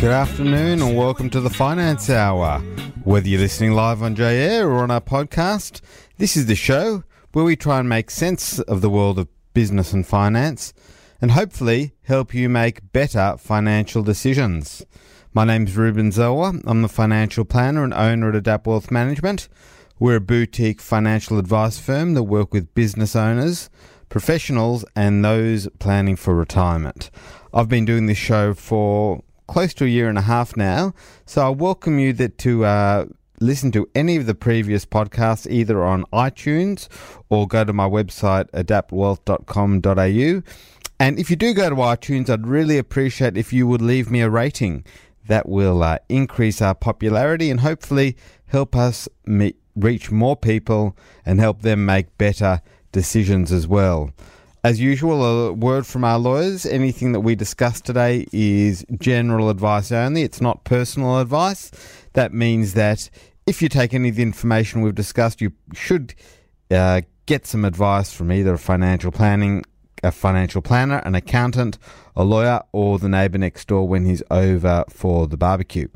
Good afternoon and welcome to the Finance Hour. Whether you're listening live on JAir or on our podcast, this is the show where we try and make sense of the world of business and finance and hopefully help you make better financial decisions. My name's Ruben Zoa. I'm the financial planner and owner at Adapt Wealth Management. We're a boutique financial advice firm that work with business owners, professionals, and those planning for retirement. I've been doing this show for close to a year and a half now, so I welcome you that to uh, listen to any of the previous podcasts either on iTunes or go to my website adaptwealth.com.au. And if you do go to iTunes, I'd really appreciate if you would leave me a rating. That will uh, increase our popularity and hopefully help us meet, reach more people and help them make better decisions as well. As usual, a word from our lawyers. Anything that we discuss today is general advice only. It's not personal advice. That means that if you take any of the information we've discussed, you should uh, get some advice from either a financial planning, a financial planner, an accountant, a lawyer, or the neighbour next door when he's over for the barbecue.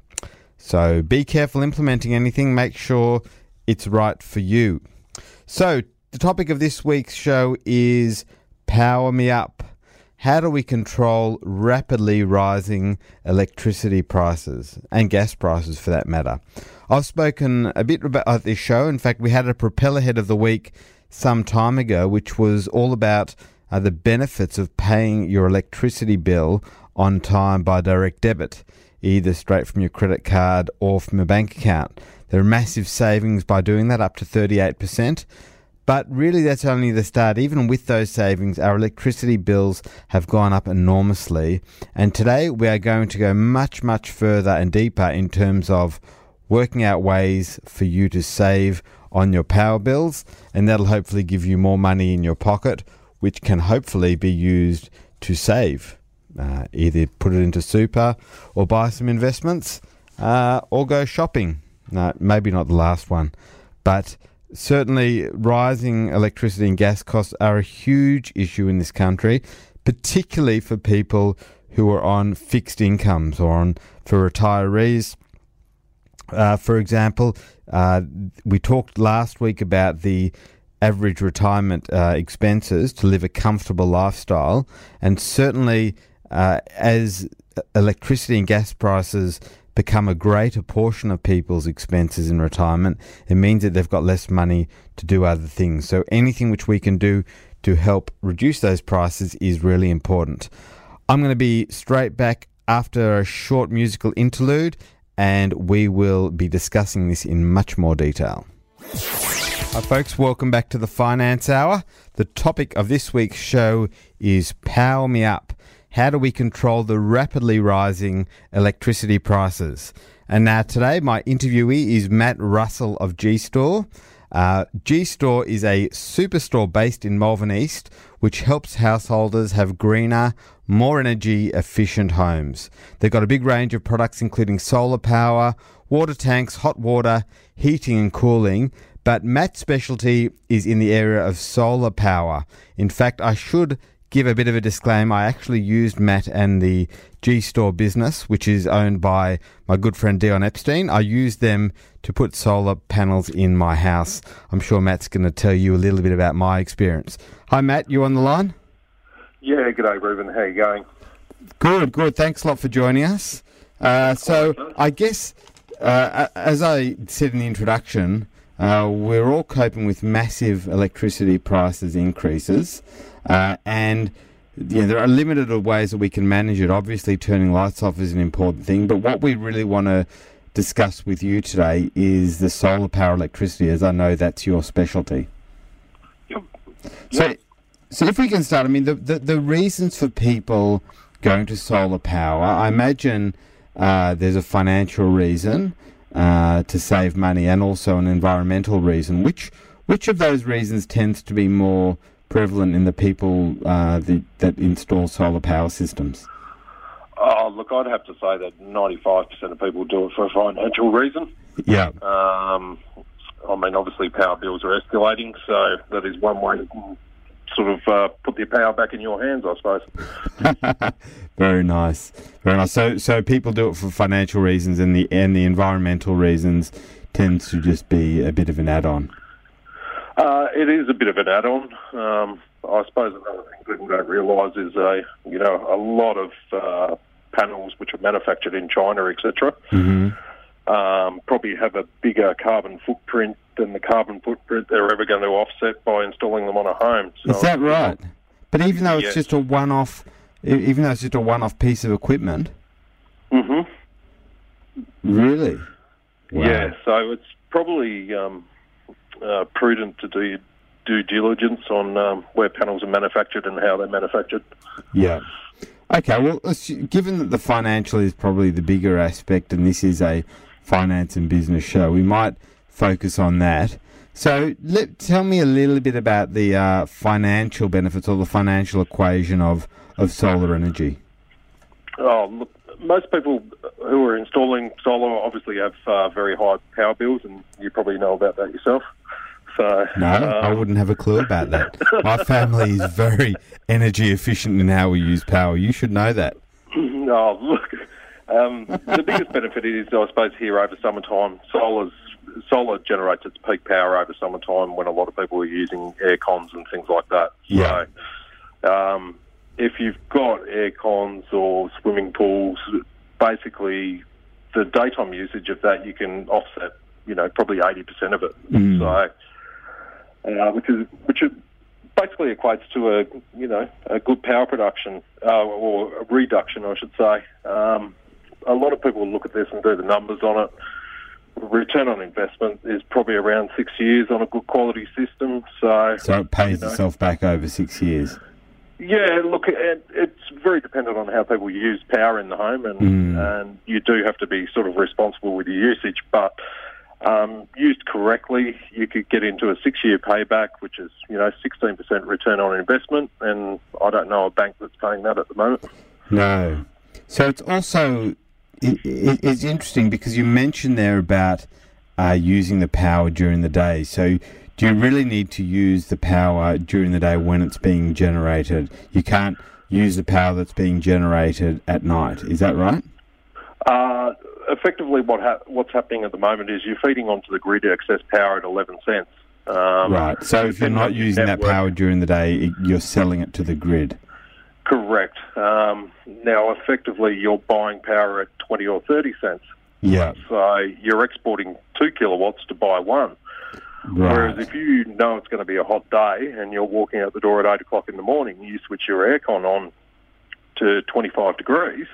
So be careful implementing anything. Make sure it's right for you. So the topic of this week's show is Power Me Up. How do we control rapidly rising electricity prices and gas prices for that matter? I've spoken a bit about this show. In fact, we had a propeller head of the week some time ago, which was all about uh, the benefits of paying your electricity bill on time by direct debit, either straight from your credit card or from a bank account. There are massive savings by doing that, up to 38%. But really, that's only the start. Even with those savings, our electricity bills have gone up enormously. And today, we are going to go much, much further and deeper in terms of working out ways for you to save on your power bills. And that'll hopefully give you more money in your pocket, which can hopefully be used to save. Uh, either put it into super or buy some investments uh, or go shopping. No, maybe not the last one. But certainly rising electricity and gas costs are a huge issue in this country, particularly for people who are on fixed incomes or on for retirees. Uh, for example, uh, we talked last week about the average retirement uh, expenses to live a comfortable lifestyle, and certainly uh, as electricity and gas prices become a greater portion of people's expenses in retirement, it means that they've got less money to do other things. So anything which we can do to help reduce those prices is really important. I'm going to be straight back after a short musical interlude and we will be discussing this in much more detail. Hi, folks, welcome back to the Finance Hour. The topic of this week's show is Power Me Up. How do we control the rapidly rising electricity prices? And now today, my interviewee is Matt Russell of G Store. Uh, G Store is a superstore based in Malvern East, which helps householders have greener, more energy efficient homes. They've got a big range of products, including solar power, water tanks, hot water, heating and cooling. But Matt's specialty is in the area of solar power. In fact, I should give a bit of a disclaimer. I actually used Matt and the G Store business, which is owned by my good friend Dion Epstein. I used them to put solar panels in my house. I'm sure Matt's going to tell you a little bit about my experience. Hi, Matt. You on the line? Yeah, good day, Reuben. How are you going? Good, good. Thanks a lot for joining us. Uh, so, I guess, uh, as I said in the introduction, uh, we're all coping with massive electricity prices increases. Uh, and yeah, there are limited ways that we can manage it. Obviously, turning lights off is an important thing, but what we really want to discuss with you today is the solar power electricity, as I know that's your specialty. Yep. So, so if we can start, I mean, the, the, the reasons for people going to solar power, I imagine uh, there's a financial reason uh, to save money and also an environmental reason. Which which of those reasons tends to be more prevalent in the people uh, the, that install solar power systems? Oh, look, I'd have to say that 95% of people do it for a financial reason. Yeah. Um, I mean, obviously, power bills are escalating, so that is one way to sort of uh, put their power back in your hands, I suppose. Very nice. Very nice. So, so people do it for financial reasons, and the and the environmental reasons tends to just be a bit of an add-on. Uh, it is a bit of an add-on. Um, I suppose another thing people don't realise is a you know a lot of uh, panels which are manufactured in China, etc. Mm-hmm. Um, probably have a bigger carbon footprint than the carbon footprint they're ever going to offset by installing them on a home. So, Is that right? But even though it's Yes. just a one-off, even though it's just a one-off piece of equipment, hmm really? Wow. Yeah, so it's probably um, uh, prudent to do due diligence on um, where panels are manufactured and how they're manufactured. Yeah. Okay. Well, given that the financial is probably the bigger aspect, and this is a finance and business show, we might focus on that. So, let, tell me a little bit about the uh, financial benefits or the financial equation of, of solar energy. Oh, look, most people who are installing solar obviously have uh, very high power bills, and you probably know about that yourself. So No, I um, wouldn't have a clue about that. My family is very energy efficient in how we use power. You should know that. oh, look, um, the biggest benefit is, I suppose, here over summertime, solar's solar generates its peak power over summertime when a lot of people are using air cons and things like that. Yeah. So, um, if you've got air cons or swimming pools, basically the daytime usage of that you can offset, you know, probably eighty percent of it. Mm. So, uh, which is which is basically equates to a you know a good power production uh, or a reduction, I should say. Um, a lot of people look at this and do the numbers on it. Return on investment is probably around six years on a good quality system. So, So it pays you know. itself back over six years. yeah, look, it, it's very dependent on how people use power in the home, and Mm. and you do have to be sort of responsible with your usage. But um, used correctly, you could get into a six-year payback, which is you know 16% return on investment, and I don't know a bank that's paying that at the moment. No. So it's also it, it, it's interesting because you mentioned there about uh, using the power during the day. So do you really need to use the power during the day when it's being generated? You can't use the power that's being generated at night. Is that right? Uh, effectively, what ha- what's happening at the moment is you're feeding onto the grid excess power at 11 cents. Um, right. So if you're not using that power during the day, you're selling it to the grid. Correct. Um, now, effectively, you're buying power at 20 or 30 cents. Yeah. So you're exporting two kilowatts to buy one. Whereas if you know it's going to be a hot day and you're walking out the door at 8 o'clock in the morning, you switch your aircon on to 25 degrees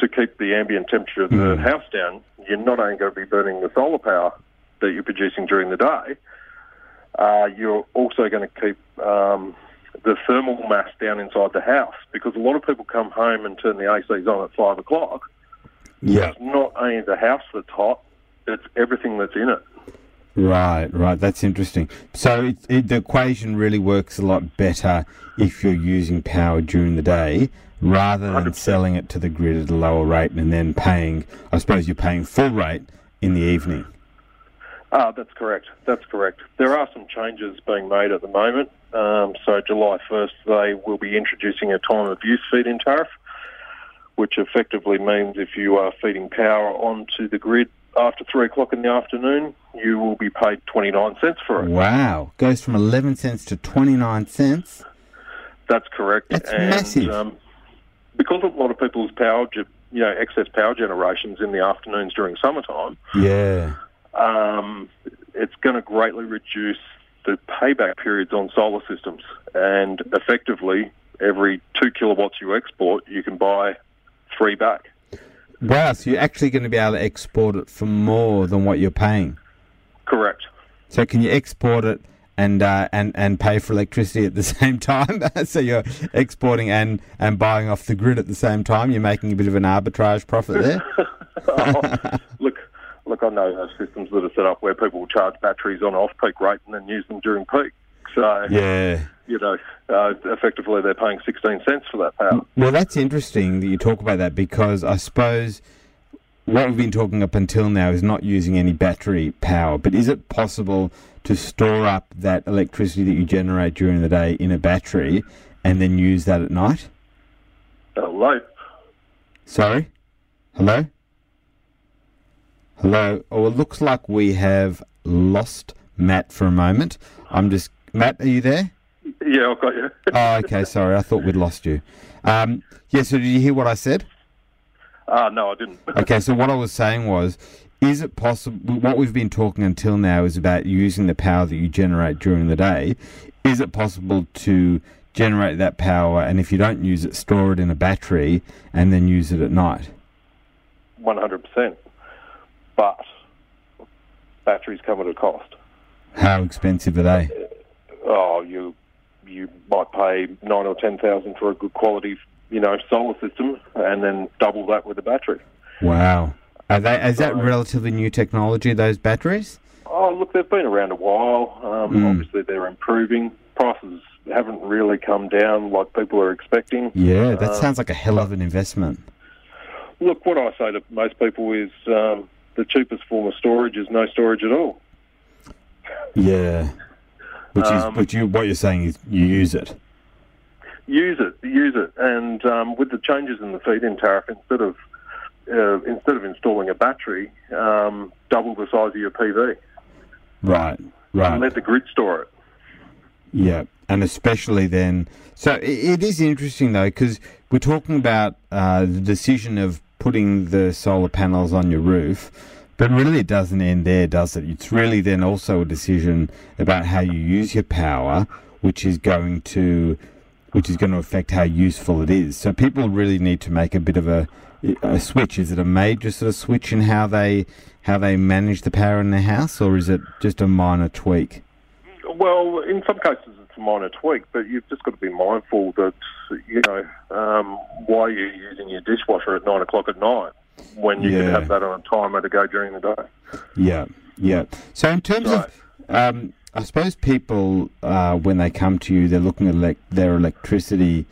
to keep the ambient temperature of the Mm. house down, you're not only going to be burning the solar power that you're producing during the day, uh, you're also going to keep um, the thermal mass down inside the house because a lot of people come home and turn the ACs on at 5 o'clock. Yeah. It's not only the house that's hot, it's everything that's in it. Right, right. That's interesting. So it, it, the equation really works a lot better if you're using power during the day rather than 100%. selling it to the grid at a lower rate and then paying, I suppose you're paying full rate in the evening. Ah, that's correct. That's correct. There are some changes being made at the moment. Um, so July 1st, they will be introducing a time of use feed-in tariff, which effectively means if you are feeding power onto the grid after 3 o'clock in the afternoon, you will be paid 29 cents for it. Wow. Goes from 11 cents to 29 cents. That's correct. That's and, massive. Um, because a lot of people's power, you know, excess power generations in the afternoons during summertime, Yeah. um, it's going to greatly reduce the payback periods on solar systems. And effectively, every two kilowatts you export, you can buy three back. Wow. So you're actually going to be able to export it for more than what you're paying. Correct. So can you export it and uh, and and pay for electricity at the same time? so you're exporting and and buying off the grid at the same time. You're making a bit of an arbitrage profit there. Oh, look, look, I know those systems that are set up where people will charge batteries on off-peak rate and then use them during peak. So Yeah. you know, uh, effectively they're paying 16 cents for that power. Well, that's interesting that you talk about that because I suppose what we've been talking up until now is not using any battery power. But is it possible to store up that electricity that you generate during the day in a battery and then use that at night? Hello. Sorry? Hello? Hello? Oh, it looks like we have lost Matt for a moment. I'm just. Matt, are you there? Yeah, I've got you. Oh, okay. Sorry. I thought we'd lost you. Um, yeah, so did you hear what I said? Ah, no, I didn't. Okay, so what I was saying was, is it possible? What we've been talking until now is about using the power that you generate during the day. Is it possible to generate that power, and if you don't use it, store it in a battery, and then use it at night? 100%. But batteries come at a cost. How expensive are they? Oh, you you might pay nine or ten thousand for a good quality, you know, solar system, and then double that with a battery. Wow. Are they? Is that relatively new technology? Those batteries? Oh, look, they've been around a while. Um, Mm. Obviously, they're improving. Prices haven't really come down like people are expecting. Yeah, that Um, sounds like a hell of an investment. Look, what I say to most people is um, the cheapest form of storage is no storage at all. Yeah. Which is, Um, but you, what you're saying is you use it. Use it, use it, and um, with the changes in the feed-in tariff, instead of uh, instead of installing a battery, um, double the size of your PV Right. and Right. let the grid store it. Yeah, and especially then. So i it is interesting though, because we're talking about uh, the decision of putting the solar panels on your roof, but really it doesn't end there, does it? It's really then also a decision about how you use your power, which is going to, which is going to affect how useful it is. So people really need to make a bit of a, a switch. Is it a major sort of switch in how they how they manage the power in their house, or is it just a minor tweak? Well, in some cases it's a minor tweak, but you've just got to be mindful that you know um, why you're using your dishwasher at nine o'clock at night when you Yeah. could have that on a timer to go during the day. Yeah, yeah. So in terms of, um, I suppose people uh, when they come to you, they're looking at elec their electricity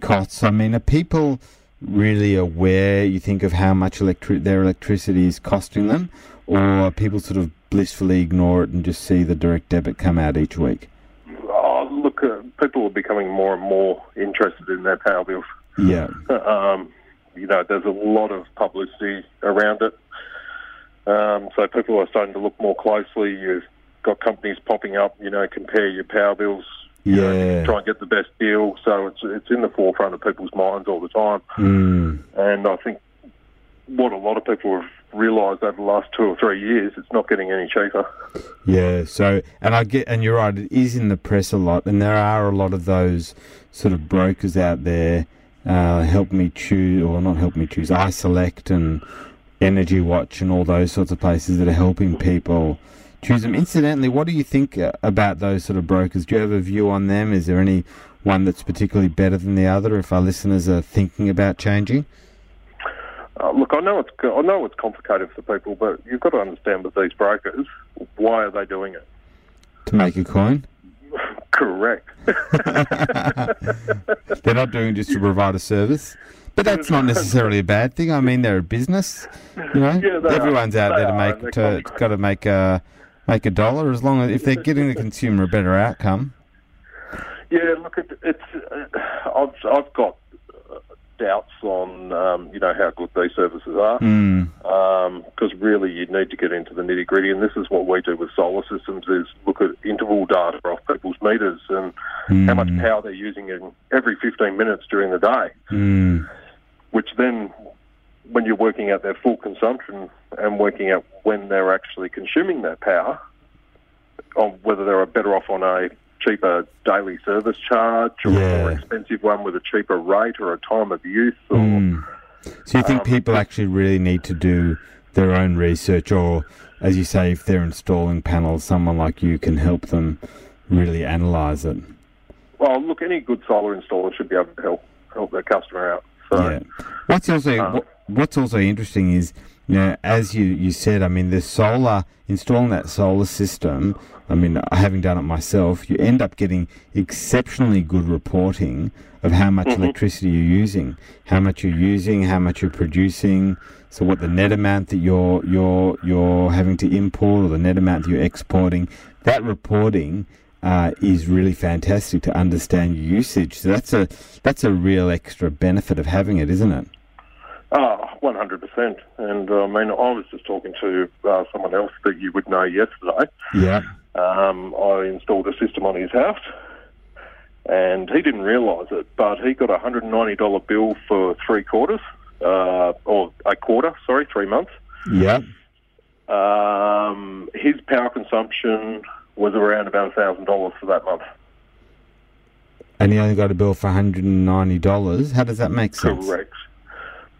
costs. I mean, are people really aware? You think of how much electri- their electricity is costing them, or people sort of blissfully ignore it and just see the direct debit come out each week? Uh, people are becoming more and more interested in their power bills. Yeah, Um, you know, there's a lot of publicity around it. Um, so people are starting to look more closely. You've got companies popping up, you know, compare your power bills, you know, yeah. try and get the best deal. So it's it's in the forefront of people's minds all the time. Mm. And I think what a lot of people have realised over the last two or three years, it's not getting any cheaper. Yeah, so and I get and you're right, it is in the press a lot, and there are a lot of those sort of brokers out there. Uh, help me choose, or not help me choose. iSelect and Energy Watch and all those sorts of places that are helping people choose them. Incidentally, what do you think uh, about those sort of brokers? Do you have a view on them? Is there any one that's particularly better than the other? If our listeners are thinking about changing, Uh, look, I know it's I know it's complicated for people, but you've got to understand with these brokers, why are they doing it? to make a coin, Correct. they're not doing it just to provide a service. But that's not necessarily a bad thing. I mean, they're a business. You know, Yeah, they are. everyone's out They there to make to got to make a make a dollar. As long as if they're getting the consumer a better outcome. Yeah, look, it, it's uh, I've I've got uh, doubts on um, you know how good these services are Mm, because really you need to get into the nitty gritty, and this is what we do with solar systems: is look at interval data off people's meters and how much Mm. power they're using in every 15 minutes during the day, mm, which then. When you're working out their full consumption and working out when they're actually consuming that power, on whether they're better off on a cheaper daily service charge or a more expensive one with a cheaper rate or a time of use or mm. So you think Um, people actually really need to do their own research, or as you say, if they're installing panels, someone like you can help them really analyse it. well look any good solar installer should be able to help help their customer out so Yeah. What's also what, what's also interesting is Now, as you, you said, I mean, the solar, installing that solar system, I mean, having done it myself, you end up getting exceptionally good reporting of how much Mm-hmm. electricity you're using, how much you're using, how much you're producing. So, what the net amount that you're you're you're having to import or the net amount that you're exporting. That reporting uh, is really fantastic to understand your usage. So that's a that's a real extra benefit of having it, isn't it? Oh, 100%. And uh, I mean, I was just talking to uh, someone else that you would know yesterday. Yeah. Um, I installed a system on his house, and he didn't realise it, but he got a $190 bill for three quarters, uh, or a quarter, sorry, three months. Yeah. Um, his power consumption was around about $1,000 for that month. And he only got a bill for $190. How does that make sense? Correct.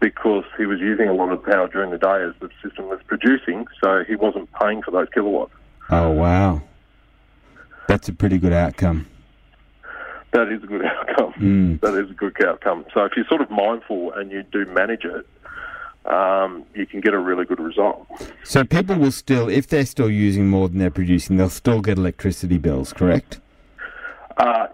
Because he was using a lot of power during the day as the system was producing, so he wasn't paying for those kilowatts. Oh, wow. That's a pretty good outcome. That is a good outcome. Mm. That is a good outcome. So if you're sort of mindful and you do manage it, um, you can get a really good result. So people will still, if they're still using more than they're producing, they'll still get electricity bills, correct? Uh,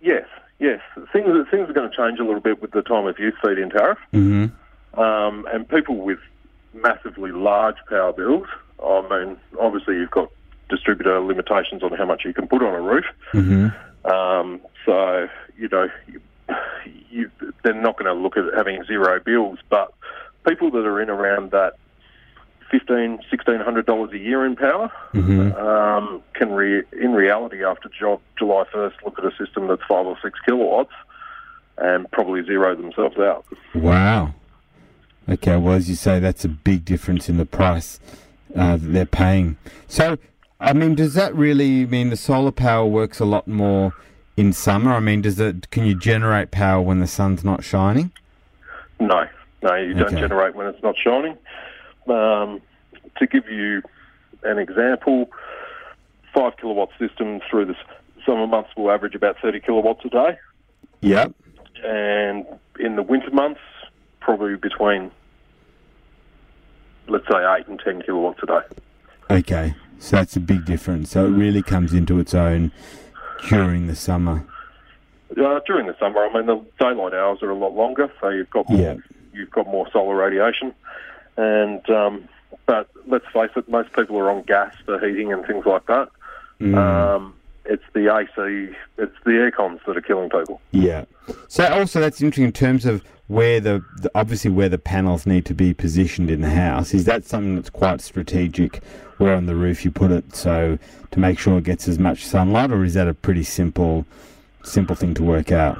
yes, yes. Things things are going to change a little bit with the time of use feed-in tariff, Mm-hmm. um, and people with massively large power bills. I mean, obviously you've got distributor limitations on how much you can put on a roof. Mm-hmm. Um, so, you know, you, you, they're not going to look at having zero bills, but people that are in around that fifteen, sixteen hundred dollars a year in power Mm-hmm. um, can, re- in reality, after Ju- July first, look at a system that's five or six kilowatts and probably zero themselves out. Wow. Okay, well, as you say, that's a big difference in the price uh, that they're paying. So, I mean, does that really mean the solar power works a lot more in summer? I mean, does it? Can you generate power when the sun's not shining? No, no, you don't generate when it's not shining. Um, to give you an example, five kilowatt system through the summer months will average about 30 kilowatts a day, Yep. and in the winter months, probably between, let's say, 8 and 10 kilowatts a day. Okay, so that's a big difference. So it really comes into its own during the summer. Uh, during the summer, I mean, the daylight hours are a lot longer, so you've got more, Yeah. you've got more solar radiation, and um, but let's face it, most people are on gas for heating and things like that. Mm, Um, it's the AC, it's the air cons that are killing people. yeah. So also that's interesting in terms of where the, the obviously where the panels need to be positioned in the house. Is that something that's quite strategic? Where on the roof you put it, so to make sure it gets as much sunlight, or is that a pretty simple simple thing to work out?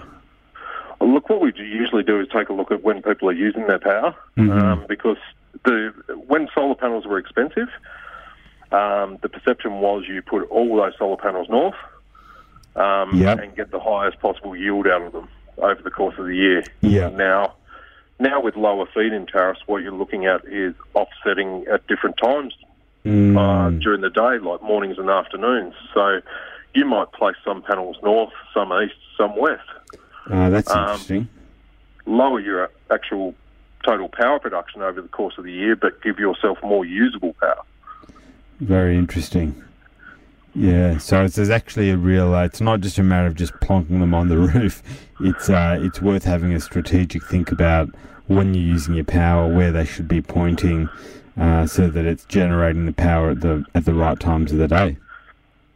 Look, what we usually do is take a look at when people are using their power, Mhm. um, because the when solar panels were expensive, um, the perception was you put all those solar panels north um, Yep. and get the highest possible yield out of them over the course of the year. Yeah. Now, now with lower feed-in tariffs, what you're looking at is offsetting at different times uh, Mm, during the day, like mornings and afternoons. So you might place some panels north, some east, some west. ah, that's um, interesting. Lower your actual total power production over the course of the year, but give yourself more usable power. Very interesting. Yeah, so it's, there's actually a real. Uh, it's not just a matter of just plonking them on the roof. It's uh, it's worth having a strategic think about when you're using your power, where they should be pointing, uh, so that it's generating the power at the at the right times of the day.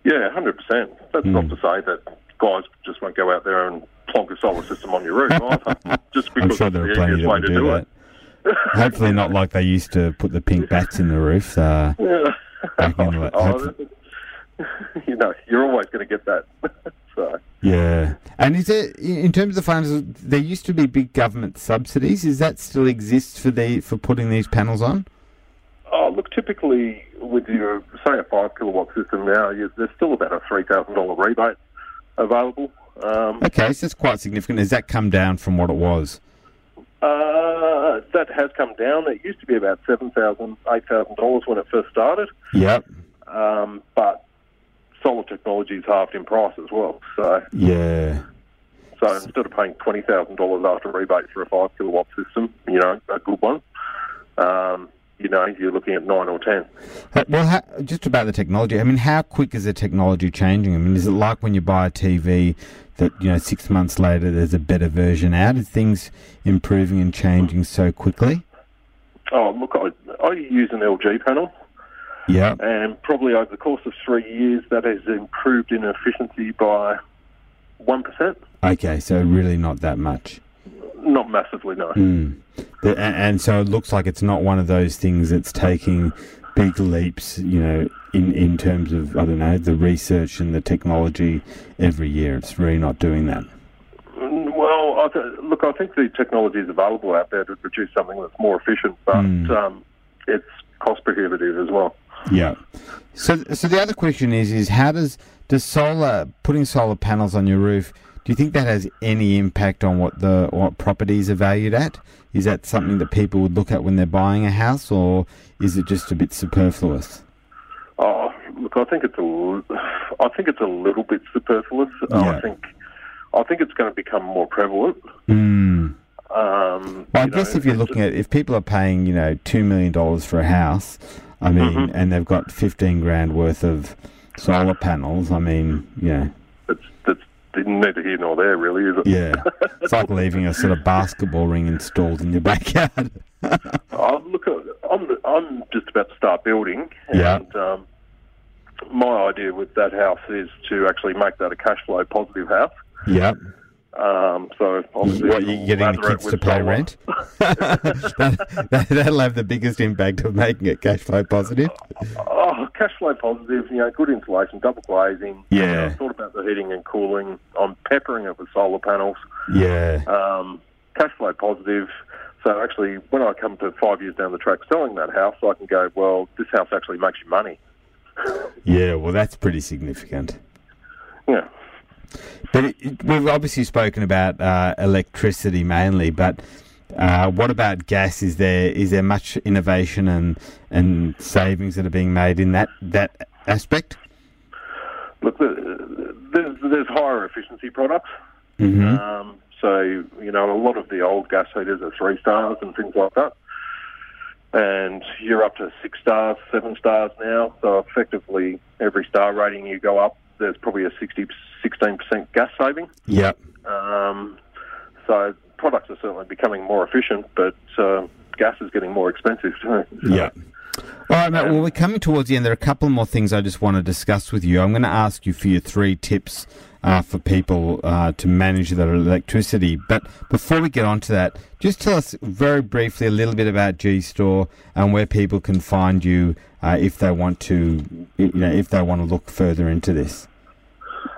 Yeah, hundred percent. That's Mm. not to say that guys just won't go out there and plonk a solar system on your roof either. just I'm because sure it's there the are plenty easiest that do do that. Hopefully, not like they used to put the pink batts in the roof. Uh. Yeah. Back in the- Oh, you know, you're always going to get that. so. yeah, and is it in terms of the finances? There used to be big government subsidies. Is that still exists for the for putting these panels on? Oh, look, typically with your, say, a 5 kilowatt system now, you, there's still about a $3,000 rebate available. Um, Okay, so it's quite significant. Has that come down from what it was? Uh, that has come down. It used to be about $7,000, $8,000 when it first started, Yep. um, but solar technology's halved in price as well. So, Yeah. so instead of paying $20,000 after rebate for a 5 kilowatt system, you know, a good one, um, you know, you're looking at nine or ten. Uh, Well, how, just about the technology. I mean, how quick is the technology changing? I mean, is it like when you buy a TV that you know six months later there's a better version out? Is things improving and changing so quickly? Oh, look, I, I use an LG panel, Yeah. and probably over the course of three years, that has improved in efficiency by one percent. Okay, so really not that much. Not massively, no. Mm. The, a- and so it looks like it's not one of those things that's taking big leaps, you know, in, in terms of, I don't know, the research and the technology every year. It's really not doing that. Mm, Well, I th- look, I think the technology is available out there to produce something that's more efficient, but Mm. um, it's cost prohibitive as well. Yeah. So, so the other question is, is how does does solar putting solar panels on your roof? Do you think that has any impact on what the what properties are valued at? Is that something that people would look at when they're buying a house, or is it just a bit superfluous? Look, I think it's a, I think it's a little bit superfluous. Yeah. I think, I think it's going to become more prevalent. Mm. Um, Well, I guess know, if you're looking at if people are paying, you know, two million dollars for a house, I mean, Mhm. and they've got fifteen grand worth of solar panels. I mean, yeah, it's, it's neither here nor there, really, is it? yeah, it's like leaving a sort of basketball ring installed in your backyard. Oh, look, I'm I'm just about to start building, Yeah. and um, my idea with that house is to actually make that a cash flow positive house. yep. Um, so obviously, What you getting the kids to pay rent? that, that'll have the biggest impact of making it cash flow positive. Oh, cash flow positive, you know, good insulation, double glazing. Yeah. I thought about the heating and cooling. I'm peppering it with solar panels. Yeah, Um, cash flow positive. So actually, when I come to five years down the track selling that house, I can go, well, this house actually makes you money. Yeah. Well, that's pretty significant. Yeah. But it, it- we've obviously spoken about uh, electricity mainly, but uh, what about gas? Is there is there much innovation and and savings that are being made in that that aspect? Look, there's, there's higher efficiency products. Mm-hmm. Um, so, you know, a lot of the old gas heaters are three stars and things like that. And you're up to six stars, seven stars now. So effectively, every star rating you go up, there's probably a 60, 16% gas saving. Yep. Um, so products are certainly becoming more efficient, but uh, gas is getting more expensive too. So- Yeah. All right, Matt. Well, we're coming towards the end. There are a couple more things I just want to discuss with you. I'm going to ask you for your three tips uh, for people uh, to manage their electricity. But before we get on to that, just tell us very briefly a little bit about G Store and where people can find you uh, if they want to, you know, if they want to look further into this.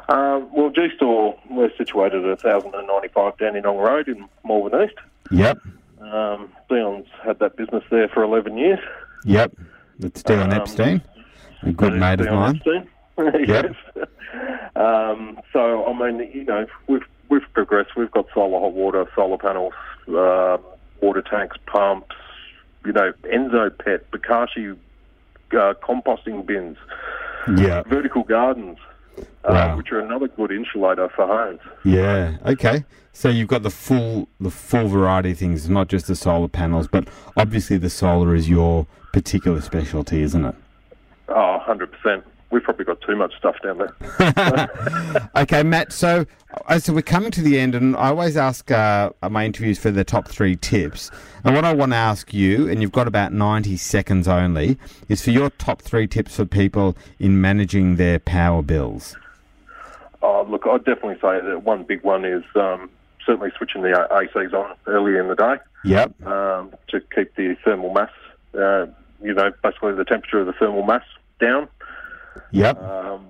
Um, well, G Store, we're situated at 1095 Dandenong Road in Malvern East. Yep. Um, Leon's had that business there for 11 years. Yep. That's Dylan Um, Epstein, a good mate of mine. Epstein. Yep. Um, so, I mean, you know, we've we've progressed. We've got solar hot water, solar panels, um water tanks, pumps, you know, Enzo Pet, Bokashi uh, composting bins, Yeah. vertical gardens, uh, which are another good insulator for homes. Yeah. Okay. So you've got the full the full variety of things, not just the solar panels, but obviously the solar is your particular specialty, isn't it? Oh, 100%. We've probably got too much stuff down there. okay, Matt. So, uh, so we're coming to the end, and I always ask uh, my interviews for the top three tips. And what I want to ask you, and you've got about ninety seconds only, is for your top three tips for people in managing their power bills. Oh, look, I'd definitely say that one big one is um, certainly switching the ACs on early in the day Yep. um, to keep the thermal mass, uh, you know, basically the temperature of the thermal mass down Yep. um,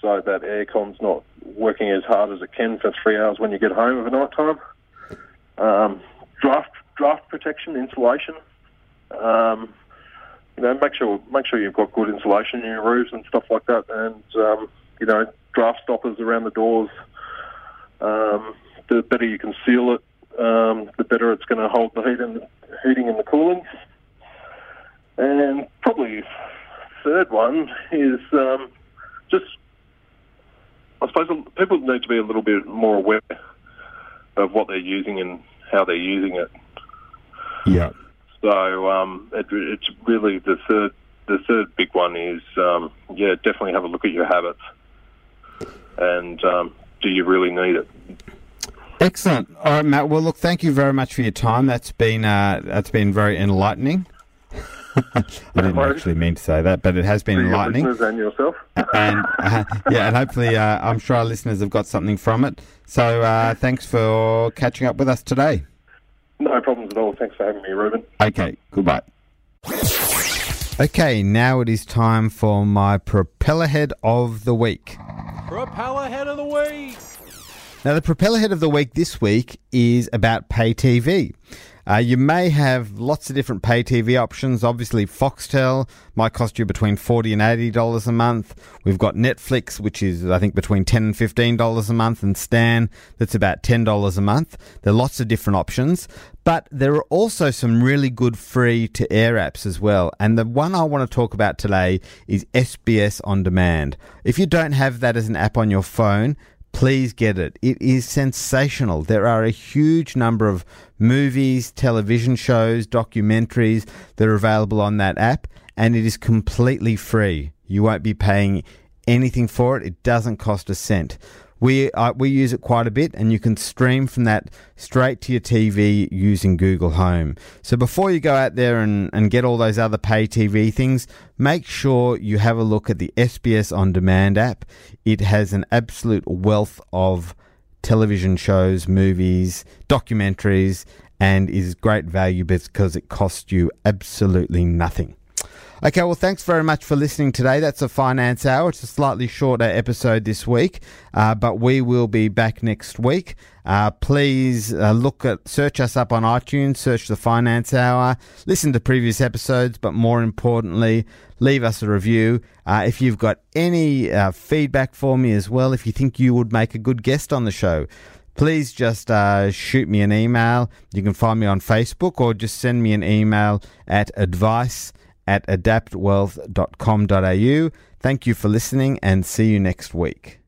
so that aircon's not working as hard as it can for three hours when you get home of a night time. Um, draft draft protection, insulation. Um, you know, make sure make sure you've got good insulation in your roofs and stuff like that, and um, you know, draft stoppers around the doors. Um, the better you can seal it, um, the better it's going to hold the heat and heating and the cooling. And probably third one is um, just, I suppose people need to be a little bit more aware of what they're using and how they're using it. Yep. So um, it, it's really the third the third big one is um, yeah, definitely have a look at your habits, and um, do you really need it? Excellent. All right, Matt. Well, look, thank you very much for your time. That's been uh, that's been very enlightening. I didn't worries. actually mean to say that, but it has been For your enlightening. listeners and yourself. and uh, yeah, and hopefully, uh, I'm sure our listeners have got something from it. So, uh, thanks for catching up with us today. no problems at all. Thanks for having me, Ruben. Okay, goodbye. Okay, now it is time for my propeller head of the week. Propeller head of the week. Now, the propeller head of the week this week is about pay TV. Uh, you may have lots of different pay TV options. Obviously, Foxtel might cost you between forty and eighty dollars a month. We've got Netflix, which is I think between ten and fifteen dollars a month, and Stan, that's about ten dollars a month. There are lots of different options, but there are also some really good free to air apps as well. And the one I want to talk about today is SBS On Demand. If you don't have that as an app on your phone, please get it. It is sensational. There are a huge number of movies, television shows, documentaries that are available on that app, and it is completely free. You won't be paying anything for it. It doesn't cost a cent. We uh, we use it quite a bit, and you can stream from that straight to your TV using Google Home. So before you go out there and, and get all those other pay TV things, make sure you have a look at the SBS On Demand app. It has an absolute wealth of television shows, movies, documentaries, and is great value because it costs you absolutely nothing. Okay, well, thanks very much for listening today. That's a finance hour. It's a slightly shorter episode this week, uh, but we will be back next week. Uh, please uh, look at, search us up on iTunes, search the finance hour, listen to previous episodes, but more importantly, leave us a review. Uh, if you've got any uh, feedback for me as well, if you think you would make a good guest on the show, please just uh, shoot me an email. You can find me on Facebook or just send me an email at advice at adaptwealth.com.au. Thank you for listening and see you next week.